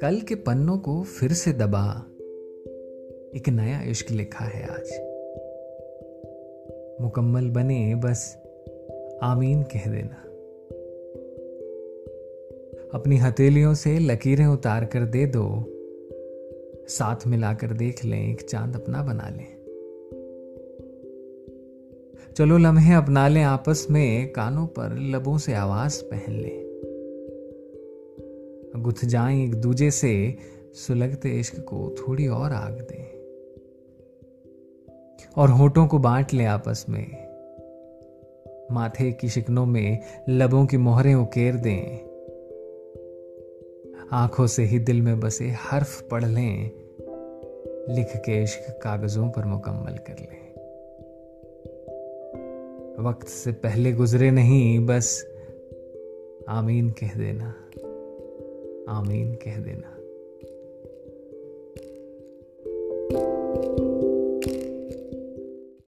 कल के पन्नों को फिर से दबा। एक नया इश्क लिखा है आज। मुकम्मल बने बस आमीन कह देना। अपनी हथेलियों से लकीरें उतार कर दे दो। साथ मिलाकर देख लें, एक चाँद अपना बना लें। चलो लम्हे अपना लें, आपस में कानों पर लबों से आवाज़ पहन लें। गुथ जाएँ एक दूजे से, सुलगते इश्क को थोड़ी और आग दें। और होठों को बांट लें आपस में। माथे की शिकनों में लबों की मोहरें उकेर दें। आँखों से ही दिल में बसे हर्फ पढ़ लें। लिख के इश्क कागजों पर मुकम्मल कर लें। वक्त से पहले गुजरे नहीं बस आमीन कह देना आमीन कह देना।